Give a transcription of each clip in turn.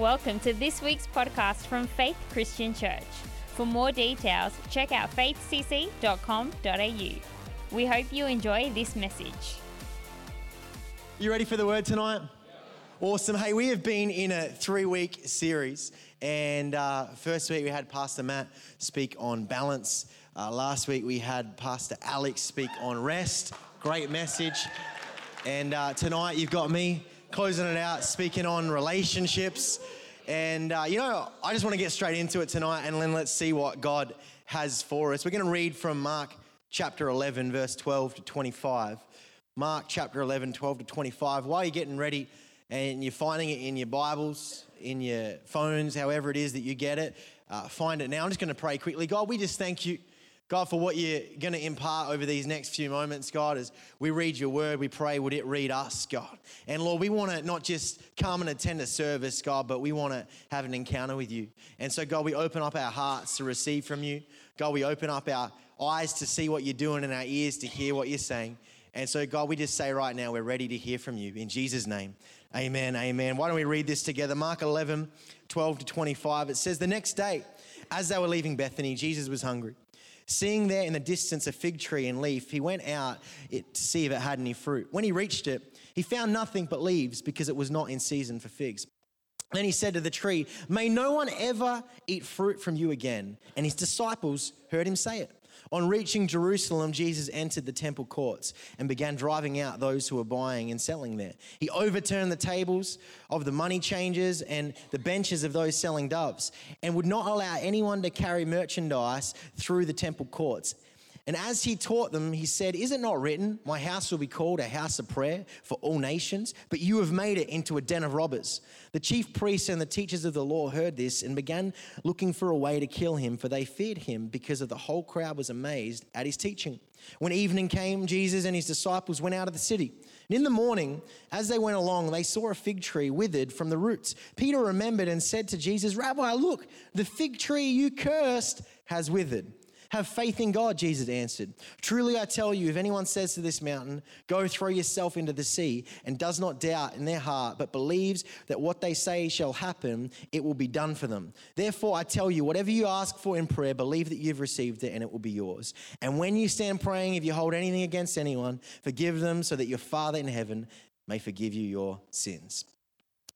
Welcome to this week's podcast from Faith Christian Church. For more details, check out faithcc.com.au. We hope you enjoy this message. You ready for the word tonight? Awesome. Hey, we have been in a three week series, and uh, first week we had Pastor Matt speak on balance. Uh, last week we had Pastor Alex speak on rest. Great message. And uh, tonight you've got me closing it out, speaking on relationships. And, uh, you know, I just want to get straight into it tonight and then let's see what God has for us. We're going to read from Mark chapter 11, verse 12 to 25. Mark chapter 11, 12 to 25. While you're getting ready and you're finding it in your Bibles, in your phones, however it is that you get it, uh, find it now. I'm just going to pray quickly. God, we just thank you. God, for what you're going to impart over these next few moments, God, as we read your word, we pray, would it read us, God? And Lord, we want to not just come and attend a service, God, but we want to have an encounter with you. And so, God, we open up our hearts to receive from you. God, we open up our eyes to see what you're doing and our ears to hear what you're saying. And so, God, we just say right now, we're ready to hear from you. In Jesus' name, amen, amen. Why don't we read this together? Mark 11, 12 to 25. It says, The next day, as they were leaving Bethany, Jesus was hungry. Seeing there in the distance a fig tree and leaf, he went out to see if it had any fruit. When he reached it, he found nothing but leaves because it was not in season for figs. Then he said to the tree, May no one ever eat fruit from you again. And his disciples heard him say it. On reaching Jerusalem, Jesus entered the temple courts and began driving out those who were buying and selling there. He overturned the tables of the money changers and the benches of those selling doves and would not allow anyone to carry merchandise through the temple courts. And as he taught them, he said, Is it not written, My house will be called a house of prayer for all nations? But you have made it into a den of robbers. The chief priests and the teachers of the law heard this and began looking for a way to kill him, for they feared him because of the whole crowd was amazed at his teaching. When evening came, Jesus and his disciples went out of the city. And in the morning, as they went along, they saw a fig tree withered from the roots. Peter remembered and said to Jesus, Rabbi, look, the fig tree you cursed has withered. Have faith in God, Jesus answered. Truly I tell you, if anyone says to this mountain, Go throw yourself into the sea, and does not doubt in their heart, but believes that what they say shall happen, it will be done for them. Therefore I tell you, whatever you ask for in prayer, believe that you've received it, and it will be yours. And when you stand praying, if you hold anything against anyone, forgive them, so that your Father in heaven may forgive you your sins.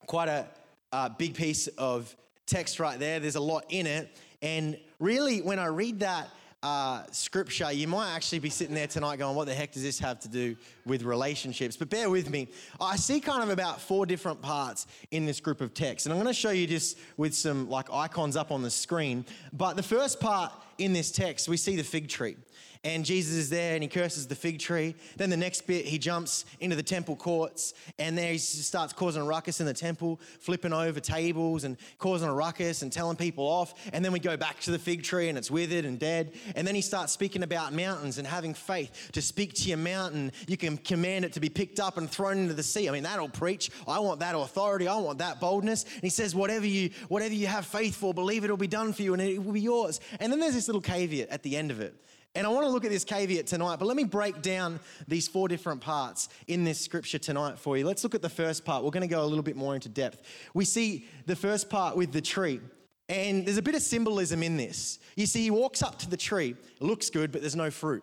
Quite a uh, big piece of text right there. There's a lot in it. And really, when I read that, uh, scripture, you might actually be sitting there tonight going, What the heck does this have to do with relationships? But bear with me. I see kind of about four different parts in this group of texts. And I'm going to show you just with some like icons up on the screen. But the first part in this text, we see the fig tree and Jesus is there and he curses the fig tree. Then the next bit, he jumps into the temple courts and there he starts causing a ruckus in the temple, flipping over tables and causing a ruckus and telling people off. And then we go back to the fig tree and it's withered and dead. And then he starts speaking about mountains and having faith to speak to your mountain. You can command it to be picked up and thrown into the sea. I mean, that'll preach. I want that authority. I want that boldness. And he says, whatever you, whatever you have faith for, believe it'll be done for you and it will be yours. And then there's this little caveat at the end of it. And I want to look at this caveat tonight, but let me break down these four different parts in this scripture tonight for you. Let's look at the first part. We're going to go a little bit more into depth. We see the first part with the tree. And there's a bit of symbolism in this. You see, he walks up to the tree, looks good, but there's no fruit.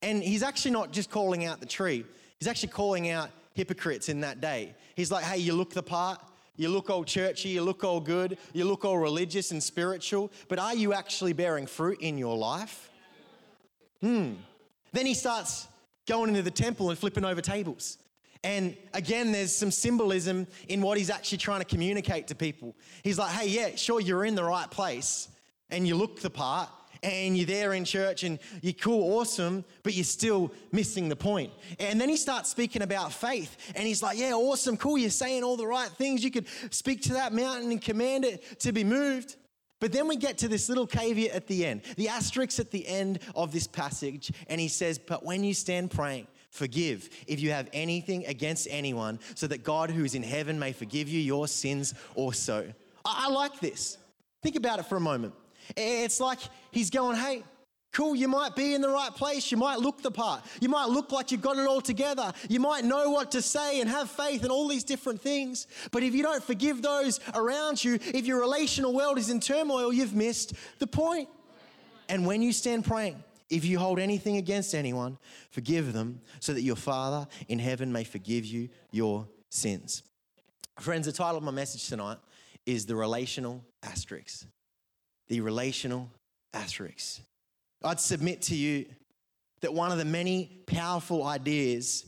And he's actually not just calling out the tree, he's actually calling out hypocrites in that day. He's like, hey, you look the part, you look all churchy, you look all good, you look all religious and spiritual, but are you actually bearing fruit in your life? Hmm. Then he starts going into the temple and flipping over tables. And again, there's some symbolism in what he's actually trying to communicate to people. He's like, hey, yeah, sure, you're in the right place and you look the part and you're there in church and you're cool, awesome, but you're still missing the point. And then he starts speaking about faith and he's like, yeah, awesome, cool, you're saying all the right things. You could speak to that mountain and command it to be moved. But then we get to this little caveat at the end, the asterisk at the end of this passage, and he says, But when you stand praying, forgive if you have anything against anyone, so that God who is in heaven may forgive you your sins also. I, I like this. Think about it for a moment. It's like he's going, Hey, Cool, you might be in the right place. You might look the part. You might look like you've got it all together. You might know what to say and have faith and all these different things. But if you don't forgive those around you, if your relational world is in turmoil, you've missed the point. And when you stand praying, if you hold anything against anyone, forgive them so that your Father in heaven may forgive you your sins. Friends, the title of my message tonight is The Relational Asterisk. The Relational Asterisk. I'd submit to you that one of the many powerful ideas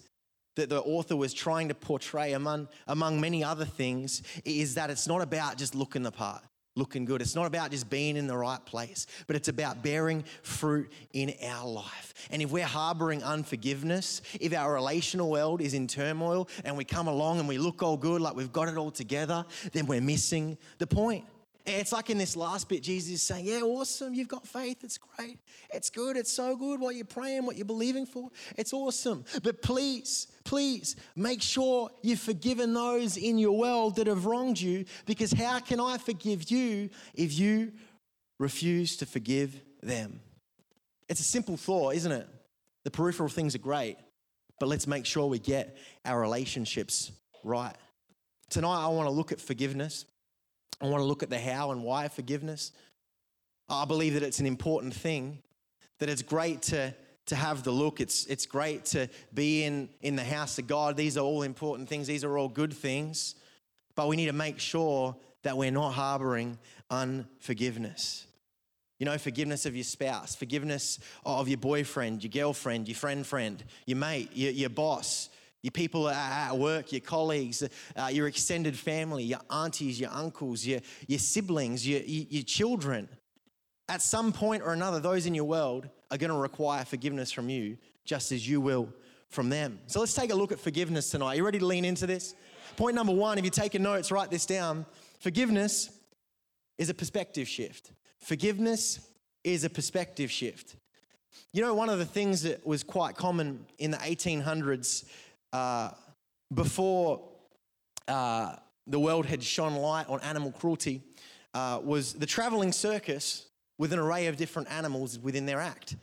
that the author was trying to portray among, among many other things is that it's not about just looking the part, looking good. It's not about just being in the right place, but it's about bearing fruit in our life. And if we're harboring unforgiveness, if our relational world is in turmoil and we come along and we look all good, like we've got it all together, then we're missing the point. It's like in this last bit, Jesus is saying, Yeah, awesome. You've got faith. It's great. It's good. It's so good. What you're praying, what you're believing for, it's awesome. But please, please make sure you've forgiven those in your world that have wronged you because how can I forgive you if you refuse to forgive them? It's a simple thought, isn't it? The peripheral things are great, but let's make sure we get our relationships right. Tonight, I want to look at forgiveness. I want to look at the how and why of forgiveness. I believe that it's an important thing, that it's great to, to have the look. It's, it's great to be in, in the house of God. These are all important things, these are all good things. But we need to make sure that we're not harboring unforgiveness. You know, forgiveness of your spouse, forgiveness of your boyfriend, your girlfriend, your friend, friend, your mate, your, your boss, your people at work, your colleagues, uh, your extended family, your aunties, your uncles, your, your siblings, your, your children. At some point or another, those in your world are going to require forgiveness from you, just as you will from them. So let's take a look at forgiveness tonight. You ready to lean into this? Point number one, if you're taking notes, write this down. Forgiveness is a perspective shift. Forgiveness is a perspective shift. You know, one of the things that was quite common in the 1800s uh, before uh, the world had shone light on animal cruelty uh, was the traveling circus with an array of different animals within their act.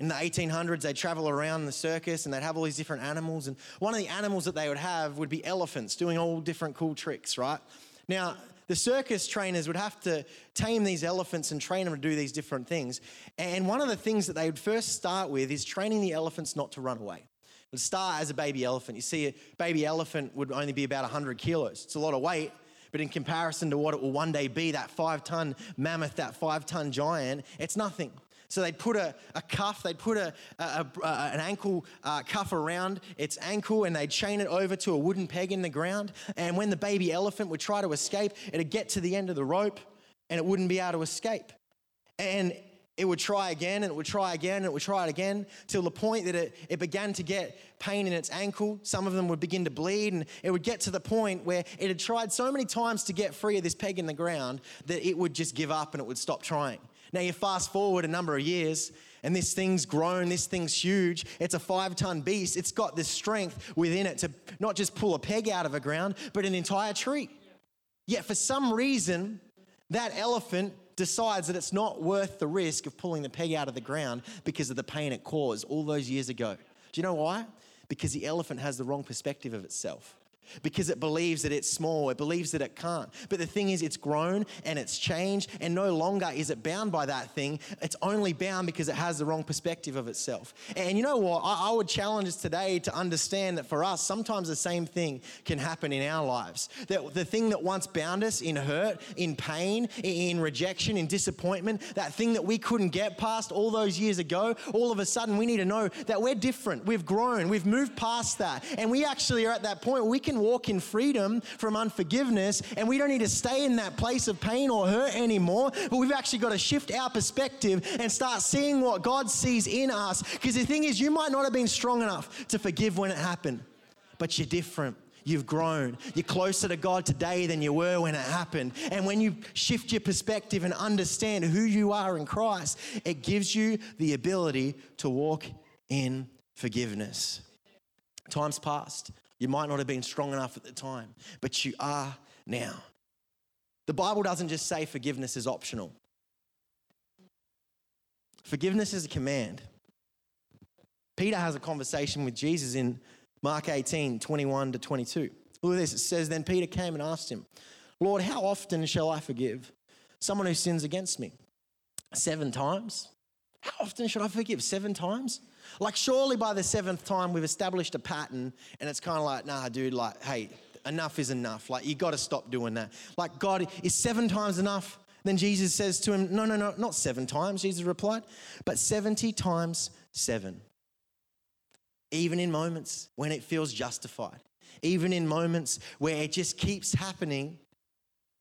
In the 1800s, they'd travel around the circus and they'd have all these different animals. And one of the animals that they would have would be elephants doing all different cool tricks, right? Now, the circus trainers would have to tame these elephants and train them to do these different things. And one of the things that they would first start with is training the elephants not to run away would start as a baby elephant. You see, a baby elephant would only be about 100 kilos. It's a lot of weight, but in comparison to what it will one day be, that five ton mammoth, that five ton giant, it's nothing. So they'd put a, a cuff, they'd put a, a, a an ankle uh, cuff around its ankle and they'd chain it over to a wooden peg in the ground. And when the baby elephant would try to escape, it'd get to the end of the rope and it wouldn't be able to escape. And it would try again and it would try again and it would try it again till the point that it, it began to get pain in its ankle. Some of them would begin to bleed and it would get to the point where it had tried so many times to get free of this peg in the ground that it would just give up and it would stop trying. Now you fast forward a number of years and this thing's grown, this thing's huge. It's a five ton beast. It's got this strength within it to not just pull a peg out of the ground, but an entire tree. Yet for some reason, that elephant decides that it's not worth the risk of pulling the peg out of the ground because of the pain it caused all those years ago. Do you know why? Because the elephant has the wrong perspective of itself because it believes that it's small, it believes that it can't. But the thing is, it's grown and it's changed, and no longer is it bound by that thing. It's only bound because it has the wrong perspective of itself. And you know what? I, I would challenge us today to understand that for us, sometimes the same thing can happen in our lives. That the thing that once bound us in hurt, in pain, in rejection, in disappointment, that thing that we couldn't get past all those years ago, all of a sudden we need to know that we're different. We've grown, we've moved past that, and we actually are at that point we can walk in freedom from unforgiveness and we don't need to stay in that place of pain or hurt anymore. But we've actually got to shift our perspective and start seeing what God sees in us. Because the thing is, you might not have been strong enough to forgive when it happened, but you're different. You've grown. You're closer to God today than you were when it happened. And when you shift your perspective and understand who you are in Christ, it gives you the ability to walk in forgiveness. Time's past. You might not have been strong enough at the time, but you are now. The Bible doesn't just say forgiveness is optional. Forgiveness is a command. Peter has a conversation with Jesus in Mark 18, 21 to 22. Look at this. It says, Then Peter came and asked him, Lord, how often shall I forgive someone who sins against me? Seven times? How often should I forgive? Seven times? Like, surely by the seventh time, we've established a pattern, and it's kind of like, nah, dude, like, hey, enough is enough. Like, you got to stop doing that. Like, God, is seven times enough? Then Jesus says to him, No, no, no, not seven times, Jesus replied, but 70 times seven. Even in moments when it feels justified, even in moments where it just keeps happening,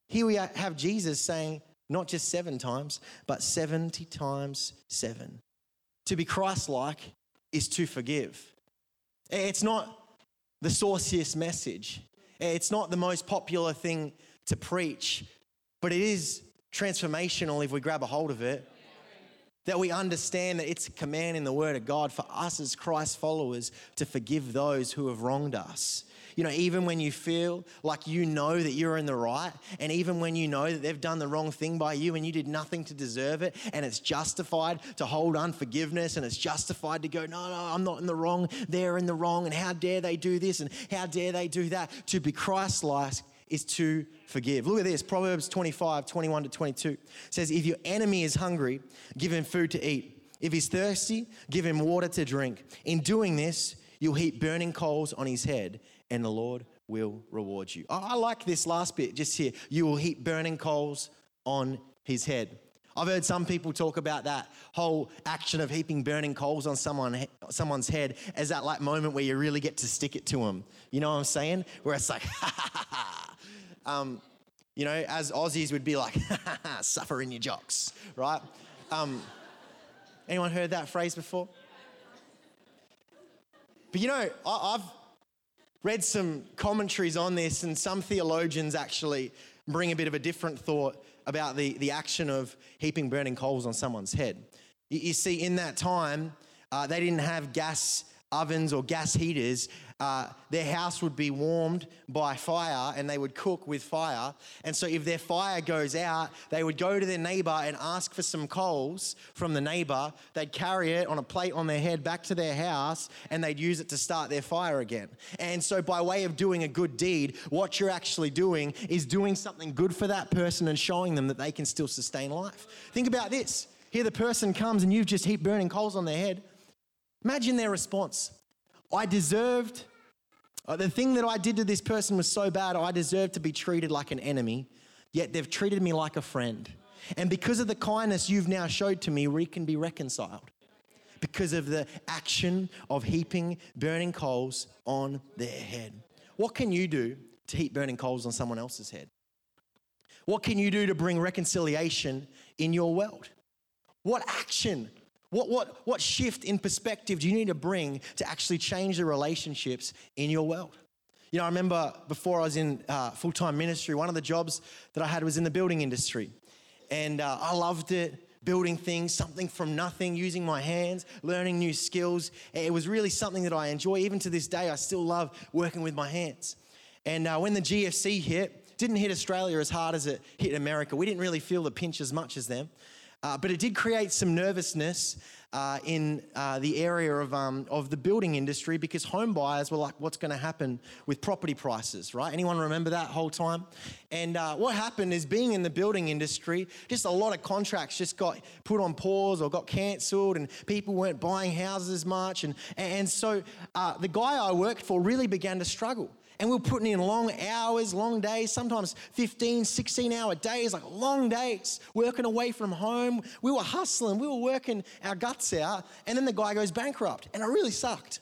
here we have Jesus saying, not just seven times, but 70 times seven. To be Christ like is to forgive. It's not the sauciest message, it's not the most popular thing to preach, but it is transformational if we grab a hold of it. That we understand that it's a command in the Word of God for us as Christ followers to forgive those who have wronged us. You know, even when you feel like you know that you're in the right, and even when you know that they've done the wrong thing by you and you did nothing to deserve it, and it's justified to hold unforgiveness and it's justified to go, no, no, I'm not in the wrong, they're in the wrong, and how dare they do this and how dare they do that. To be Christ like is to forgive. Look at this Proverbs 25, 21 to 22 says, If your enemy is hungry, give him food to eat. If he's thirsty, give him water to drink. In doing this, you'll heap burning coals on his head, and the Lord will reward you. I like this last bit just here. You will heap burning coals on his head. I've heard some people talk about that whole action of heaping burning coals on someone, someone's head as that like moment where you really get to stick it to them. You know what I'm saying? Where it's like, um, you know, as Aussies would be like, suffer in your jocks, right? Um, anyone heard that phrase before? But you know, I, I've read some commentaries on this, and some theologians actually bring a bit of a different thought about the, the action of heaping burning coals on someone's head. You, you see, in that time, uh, they didn't have gas ovens or gas heaters, uh, their house would be warmed by fire and they would cook with fire. And so, if their fire goes out, they would go to their neighbor and ask for some coals from the neighbor. They'd carry it on a plate on their head back to their house and they'd use it to start their fire again. And so, by way of doing a good deed, what you're actually doing is doing something good for that person and showing them that they can still sustain life. Think about this. Here, the person comes and you've just heaped burning coals on their head. Imagine their response. I deserved, uh, the thing that I did to this person was so bad, I deserved to be treated like an enemy, yet they've treated me like a friend. And because of the kindness you've now showed to me, we can be reconciled. Because of the action of heaping burning coals on their head. What can you do to heap burning coals on someone else's head? What can you do to bring reconciliation in your world? What action what, what, what shift in perspective do you need to bring to actually change the relationships in your world? You know, I remember before I was in uh, full time ministry, one of the jobs that I had was in the building industry. And uh, I loved it building things, something from nothing, using my hands, learning new skills. It was really something that I enjoy. Even to this day, I still love working with my hands. And uh, when the GFC hit, didn't hit Australia as hard as it hit America. We didn't really feel the pinch as much as them. Uh, but it did create some nervousness uh, in uh, the area of, um, of the building industry because home buyers were like, what's going to happen with property prices, right? Anyone remember that whole time? And uh, what happened is being in the building industry, just a lot of contracts just got put on pause or got cancelled and people weren't buying houses as much. And, and so uh, the guy I worked for really began to struggle. And we were putting in long hours, long days, sometimes 15, 16 hour days, like long days, working away from home. We were hustling, we were working our guts out. And then the guy goes bankrupt. And it really sucked.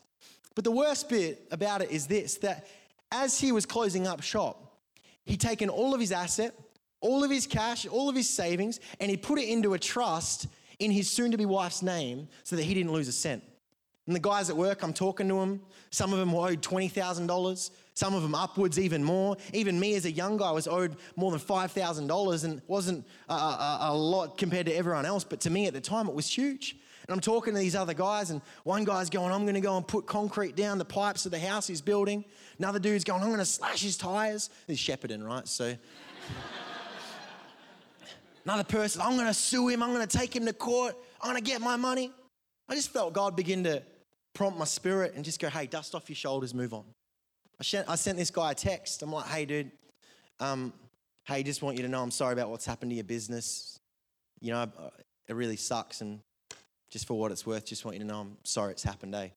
But the worst bit about it is this that as he was closing up shop, he'd taken all of his asset, all of his cash, all of his savings, and he put it into a trust in his soon to be wife's name so that he didn't lose a cent. And the guys at work, I'm talking to them. Some of them were owed $20,000, some of them upwards even more. Even me as a young guy was owed more than $5,000 and wasn't a, a, a, lot compared to everyone else. But to me at the time, it was huge. And I'm talking to these other guys, and one guy's going, I'm going to go and put concrete down the pipes of the house he's building. Another dude's going, I'm going to slash his tires. He's shepherding, right? So. Another person, I'm going to sue him. I'm going to take him to court. I'm gonna get my money. I just felt God begin to prompt my spirit and just go, hey, dust off your shoulders, move on. I sent, I sent this guy a text. I'm like, hey, dude, um, hey, just want you to know I'm sorry about what's happened to your business. You know, it really sucks. And just for what it's worth, just want you to know I'm sorry it's happened, eh?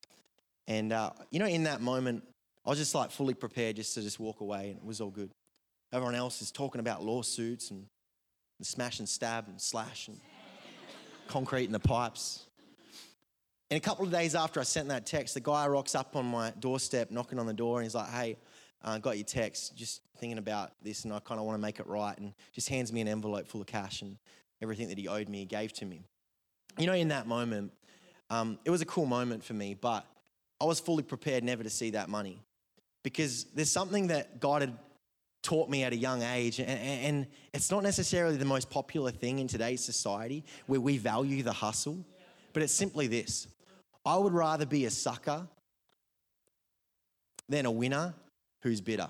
And, uh, you know, in that moment, I was just like fully prepared just to just walk away and it was all good. Everyone else is talking about lawsuits and, and smash and stab and slash and concrete in the pipes. And a couple of days after I sent that text, the guy rocks up on my doorstep, knocking on the door, and he's like, "Hey, I uh, got your text. Just thinking about this, and I kind of want to make it right." And just hands me an envelope full of cash and everything that he owed me, he gave to me. You know, in that moment, um, it was a cool moment for me, but I was fully prepared never to see that money because there's something that God had taught me at a young age, and, and it's not necessarily the most popular thing in today's society where we value the hustle, but it's simply this I would rather be a sucker than a winner who's bitter.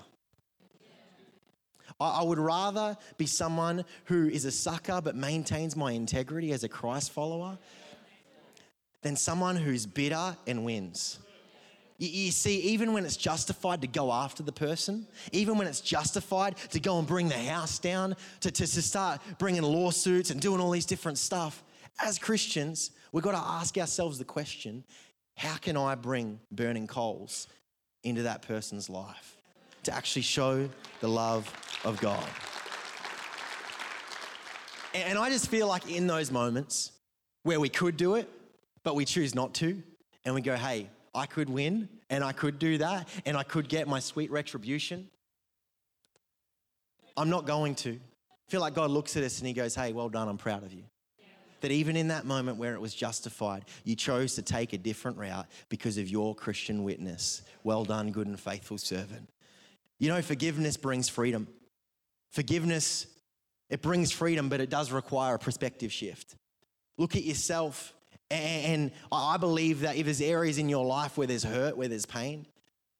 I would rather be someone who is a sucker but maintains my integrity as a Christ follower than someone who's bitter and wins. You, see, even when it's justified to go after the person, even when it's justified to go and bring the house down, to, to, to start bringing lawsuits and doing all these different stuff, as Christians, we've got to ask ourselves the question how can I bring burning coals into that person's life to actually show the love of God? And I just feel like in those moments where we could do it, but we choose not to, and we go, hey, I could win and I could do that and I could get my sweet retribution. I'm not going to. I feel like God looks at us and He goes, hey, well done, I'm proud of you that even in that moment where it was justified, you chose to take a different route because of your Christian witness. Well done, good and faithful servant. You know, forgiveness brings freedom. Forgiveness, it brings freedom, but it does require a perspective shift. Look at yourself. And I believe that if there's areas in your life where there's hurt, where there's pain,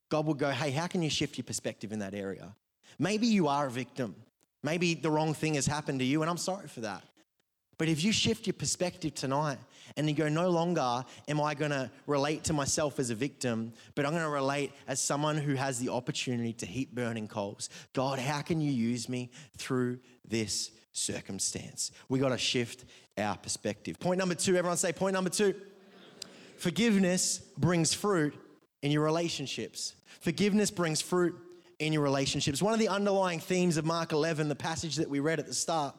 God will go, hey, how can you shift your perspective in that area? Maybe you are a victim. Maybe the wrong thing has happened to you, and I'm sorry for that. But if you shift your perspective tonight and you go, no longer am I going to relate to myself as a victim, but I'm going to relate as someone who has the opportunity to heap burning coals. God, how can you use me through this circumstance? We got to shift our perspective. Point number two, everyone say, point number two. Forgiveness brings fruit in your relationships. Forgiveness brings fruit in your relationships. One of the underlying themes of Mark 11, the passage that we read at the start,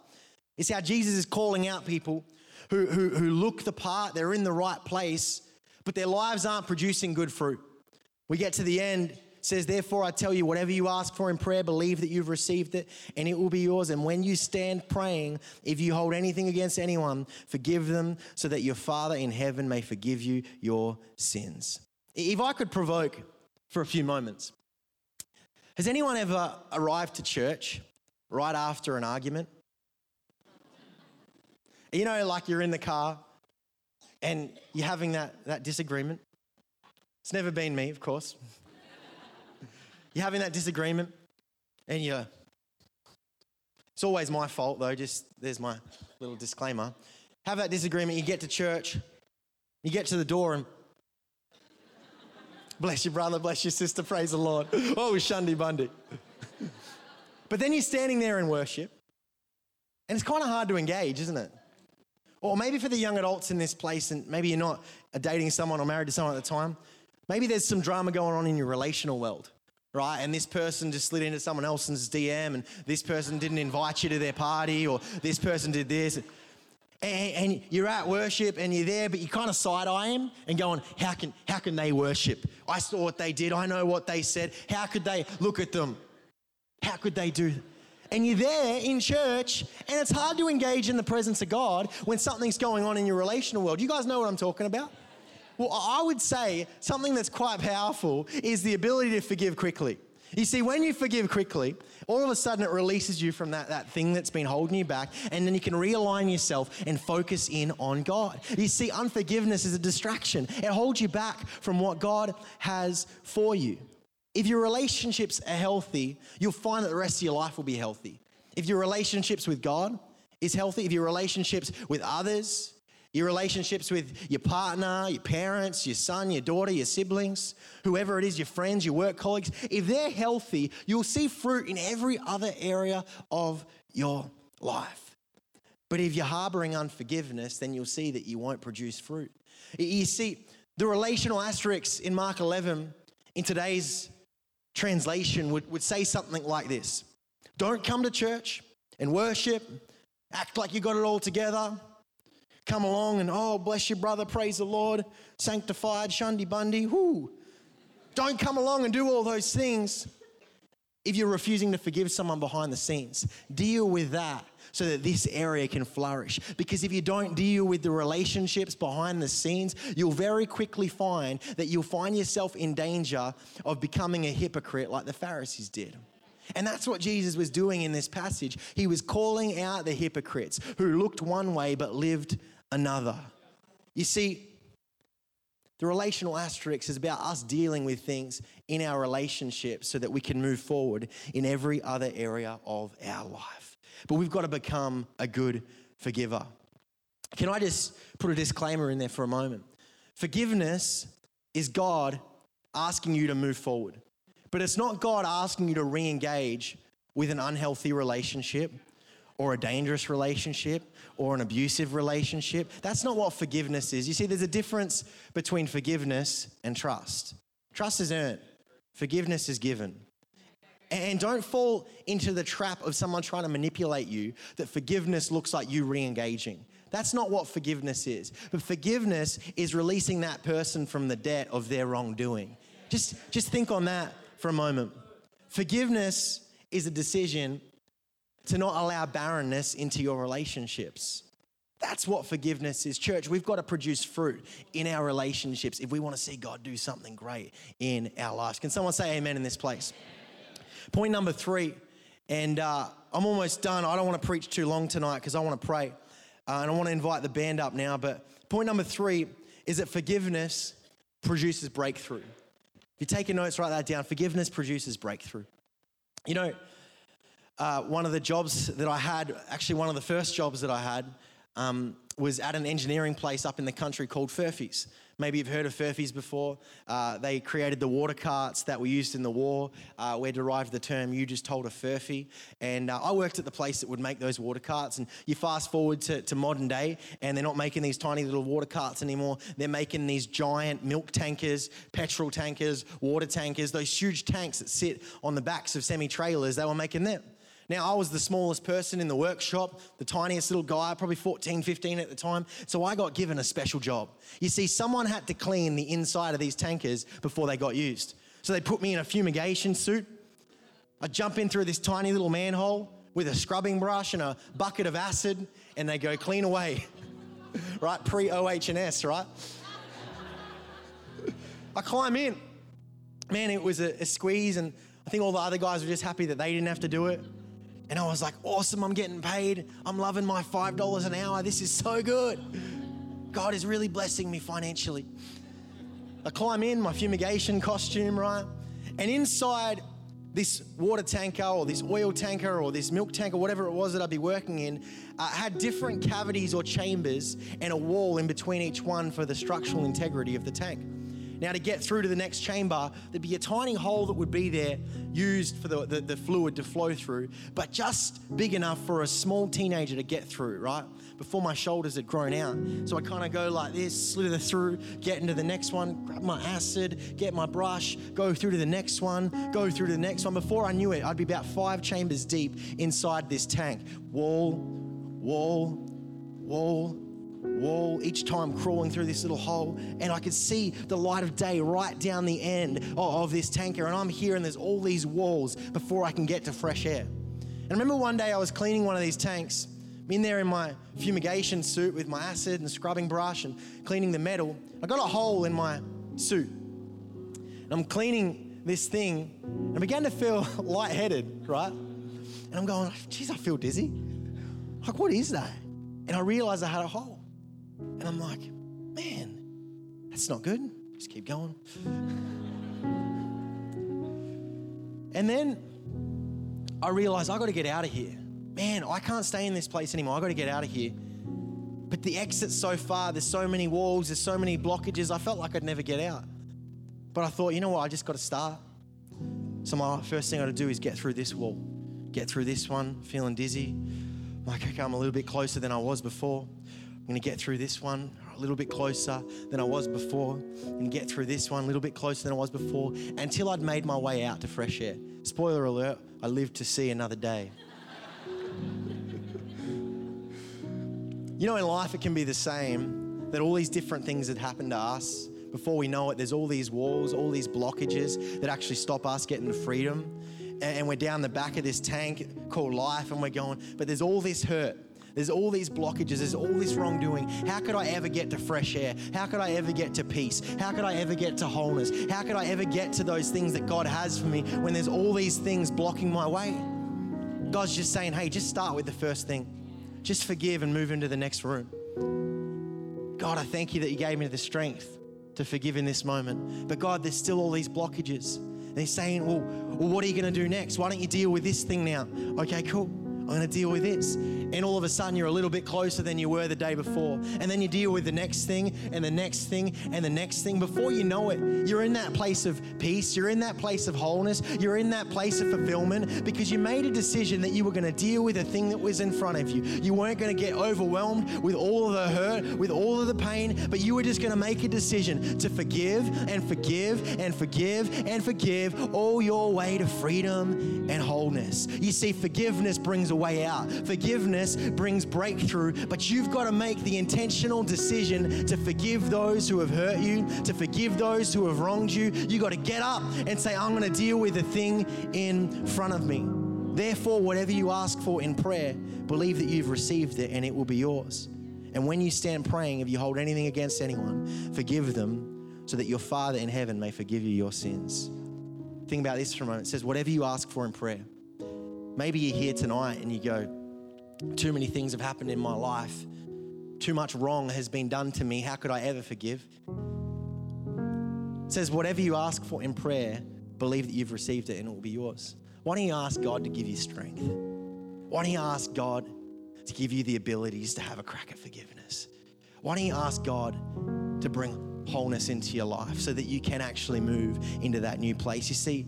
it's how Jesus is calling out people who, who, who look the part, they're in the right place, but their lives aren't producing good fruit. We get to the end, says, Therefore, I tell you, whatever you ask for in prayer, believe that you've received it and it will be yours. And when you stand praying, if you hold anything against anyone, forgive them so that your Father in heaven may forgive you your sins. If I could provoke for a few moments, has anyone ever arrived to church right after an argument? You know, like you're in the car and you're having that, that disagreement. It's never been me, of course. you're having that disagreement and you're. It's always my fault, though, just there's my little disclaimer. Have that disagreement, you get to church, you get to the door and. Bless your brother, bless your sister, praise the Lord. Oh, Shundi Bundy. but then you're standing there in worship, and it's kind of hard to engage, isn't it? Or maybe for the young adults in this place, and maybe you're not dating someone or married to someone at the time, maybe there's some drama going on in your relational world, right? And this person just slid into someone else's DM, and this person didn't invite you to their party, or this person did this. And, and you're at worship and you're there, but you kind of side eye him and going, how can, how can they worship? I saw what they did. I know what they said. How could they look at them? How could they do and you're there in church, and it's hard to engage in the presence of God when something's going on in your relational world. You guys know what I'm talking about? Well, I would say something that's quite powerful is the ability to forgive quickly. You see, when you forgive quickly, all of a sudden it releases you from that, that thing that's been holding you back, and then you can realign yourself and focus in on God. You see, unforgiveness is a distraction, it holds you back from what God has for you. If your relationships are healthy, you'll find that the rest of your life will be healthy. If your relationships with God is healthy, if your relationships with others Your relationships with your partner, your parents, your son, your daughter, your siblings, whoever it is, your friends, your work colleagues, if they're healthy, you'll see fruit in every other area of your life. But if you're harboring unforgiveness, then you'll see that you won't produce fruit. You see, the relational asterisks in Mark 11 in today's translation would, would say something like this. Don't come to church and worship, act like you got it all together. Come along and, oh, bless your brother, praise the Lord, sanctified, shundi bundy, whoo. Don't come along and do all those things if you're refusing to forgive someone behind the scenes. Deal with that so that this area can flourish. Because if you don't deal with the relationships behind the scenes, you'll very quickly find that you'll find yourself in danger of becoming a hypocrite like the Pharisees did. And that's what Jesus was doing in this passage. He was calling out the hypocrites who looked one way but lived another. You see, the relational asterisk is about us dealing with things in our relationships so that we can move forward in every other area of our life. But we've got to become a good forgiver. Can I just put a disclaimer in there for a moment? Forgiveness is God asking you to move forward, but it's not God asking you to re engage with an unhealthy relationship or a dangerous relationship or an abusive relationship. That's not what forgiveness is. You see, there's a difference between forgiveness and trust. Trust is earned, forgiveness is given. And don't fall into the trap of someone trying to manipulate you that forgiveness looks like you re engaging. That's not what forgiveness is. But forgiveness is releasing that person from the debt of their wrongdoing. Just, just think on that for a moment. Forgiveness is a decision to not allow barrenness into your relationships. That's what forgiveness is. Church, we've got to produce fruit in our relationships if we want to see God do something great in our lives. Can someone say amen in this place? Point number three, and uh, I'm almost done. I don't want to preach too long tonight because I want to pray. Uh, and I want to invite the band up now. But point number three is that forgiveness produces breakthrough. If you're taking notes, write that down. Forgiveness produces breakthrough. You know, uh, one of the jobs that I had, actually, one of the first jobs that I had, um, was at an engineering place up in the country called Furphy's. Maybe you've heard of Furphy's before. Uh, they created the water carts that were used in the war, uh, where derived the term you just told a Furphy. And uh, I worked at the place that would make those water carts. And you fast forward to, to modern day, and they're not making these tiny little water carts anymore. They're making these giant milk tankers, petrol tankers, water tankers, those huge tanks that sit on the backs of semi trailers. They were making them. Now, I was the smallest person in the workshop, the tiniest little guy, probably 14, 15 at the time. So I got given a special job. You see, someone had to clean the inside of these tankers before they got used. So they put me in a fumigation suit. I jump in through this tiny little manhole with a scrubbing brush and a bucket of acid, and they go clean away. right? Pre OH&S, right? I climb in. Man, it was a, a squeeze, and I think all the other guys were just happy that they didn't have to do it. And I was like, awesome, I'm getting paid. I'm loving my $5 an hour. This is so good. God is really blessing me financially. I climb in, my fumigation costume, right? And inside this water tanker or this oil tanker or this milk tanker, whatever it was that I'd be working in, uh, had different cavities or chambers and a wall in between each one for the structural integrity of the tank. Now, to get through to the next chamber, there'd be a tiny hole that would be there used for the, the, the fluid to flow through, but just big enough for a small teenager to get through, right? Before my shoulders had grown out. So I kind of go like this, slither through, get into the next one, grab my acid, get my brush, go through to the next one, go through to the next one. Before I knew it, I'd be about five chambers deep inside this tank. Wall, wall, wall, wall, each time crawling through this little hole. And I could see the light of day right down the end of, this tanker. And I'm here, and there's all these walls before I can get to fresh air. And I remember one day I was cleaning one of these tanks, in there in my fumigation suit with my acid and scrubbing brush and cleaning the metal. I got a hole in my suit. And I'm cleaning this thing, and I began to feel lightheaded, right? And I'm going, geez, I feel dizzy. Like, what is that? And I realized I had a hole. And I'm like, man, that's not good. Just keep going. And then I realized I got to get out of here. Man, I can't stay in this place anymore. I got to get out of here. But the exit's so far, there's so many walls, there's so many blockages, I felt like I'd never get out. But I thought, you know what, I just got to start. So my first thing I got to do is get through this wall, get through this one, feeling dizzy. Like, okay, I'm a little bit closer than I was before. I'm going to get through this one a little bit closer than I was before, and get through this one a little bit closer than I was before, until I'd made my way out to fresh air. Spoiler alert, I lived to see another day. you know, in life, it can be the same that all these different things that happen to us before we know it, there's all these walls, all these blockages that actually stop us getting to freedom. And we're down the back of this tank called life, and we're going, but there's all this hurt. There's all these blockages. There's all this wrongdoing. How could I ever get to fresh air? How could I ever get to peace? How could I ever get to wholeness? How could I ever get to those things that God has for me when there's all these things blocking my way? God's just saying, hey, just start with the first thing. Just forgive and move into the next room. God, I thank you that you gave me the strength to forgive in this moment. But God, there's still all these blockages. And He's saying, well, well what are you going to do next? Why don't you deal with this thing now? Okay, cool. I'm going to deal with this. And all of a sudden, you're a little bit closer than you were the day before. And then you deal with the next thing, and the next thing, and the next thing. Before you know it, you're in that place of peace. You're in that place of wholeness. You're in that place of fulfillment because you made a decision that you were going to deal with the thing that was in front of you. You weren't going to get overwhelmed with all of the hurt, with all of the pain, but you were just going to make a decision to forgive and forgive and forgive and forgive all your way to freedom and wholeness. You see, forgiveness brings a way out. Forgiveness brings breakthrough, but you've got to make the intentional decision to forgive those who have hurt you, to forgive those who have wronged you. You've got to get up and say, I'm going to deal with the thing in front of me. Therefore, whatever you ask for in prayer, believe that you've received it and it will be yours. And when you stand praying, if you hold anything against anyone, forgive them so that your Father in heaven may forgive you your sins. Think about this for a moment. It says, whatever you ask for in prayer. Maybe you're here tonight and you go, too many things have happened in my life. Too much wrong has been done to me. How could I ever forgive? It says, whatever you ask for in prayer, believe that you've received it and it will be yours. Why don't you ask God to give you strength? Why don't you ask God to give you the abilities to have a crack at forgiveness? Why don't you ask God to bring wholeness into your life so that you can actually move into that new place? You see,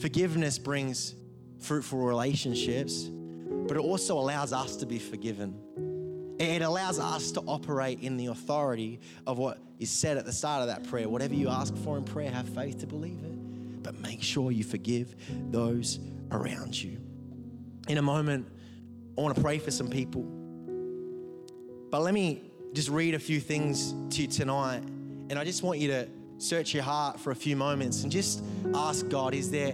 forgiveness brings fruitful relationships, but it also allows us to be forgiven. It allows us to operate in the authority of what is said at the start of that prayer. Whatever you ask for in prayer, have faith to believe it, but make sure you forgive those around you. In a moment, I want to pray for some people. But let me just read a few things to you tonight. And I just want you to search your heart for a few moments and just ask God, is there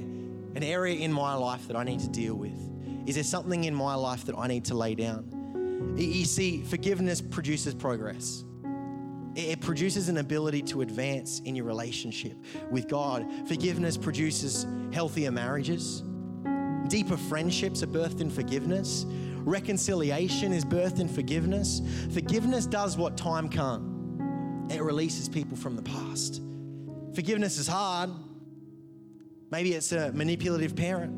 an area in my life that I need to deal with? Is there something in my life that I need to lay down? You see, forgiveness produces progress. It produces an ability to advance in your relationship with God. Forgiveness produces healthier marriages. Deeper friendships are birthed in forgiveness. Reconciliation is birthed in forgiveness. Forgiveness does what time can't it releases people from the past. Forgiveness is hard. Maybe it's a manipulative parent.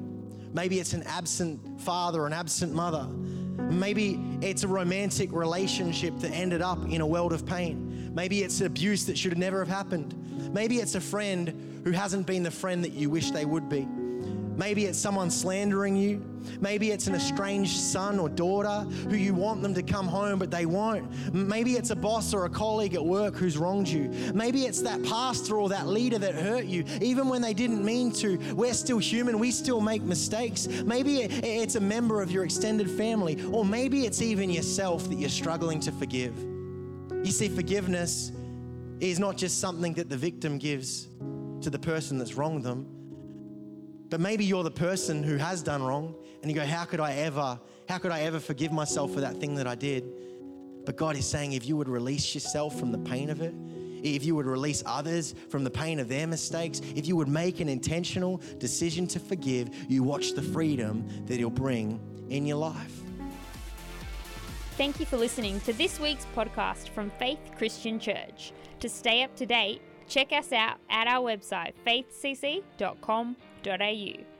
Maybe it's an absent father or an absent mother. Maybe it's a romantic relationship that ended up in a world of pain. Maybe it's abuse that should never have happened. Maybe it's a friend who hasn't been the friend that you wish they would be. Maybe it's someone slandering you. Maybe it's an estranged son or daughter who you want them to come home, but they won't. Maybe it's a boss or a colleague at work who's wronged you. Maybe it's that pastor or that leader that hurt you, even when they didn't mean to. We're still human, we still make mistakes. Maybe it's a member of your extended family, or maybe it's even yourself that you're struggling to forgive. You see, forgiveness is not just something that the victim gives to the person that's wronged them but maybe you're the person who has done wrong and you go, How could I ever, how could I ever forgive myself for that thing that I did? But God is saying, if you would release yourself from the pain of it, if you would release others from the pain of their mistakes, if you would make an intentional decision to forgive, you watch the freedom that He'll bring in your life. Thank you for listening to this week's podcast from Faith Christian Church. To stay up to date, check us out at our website faithcc.com.au au.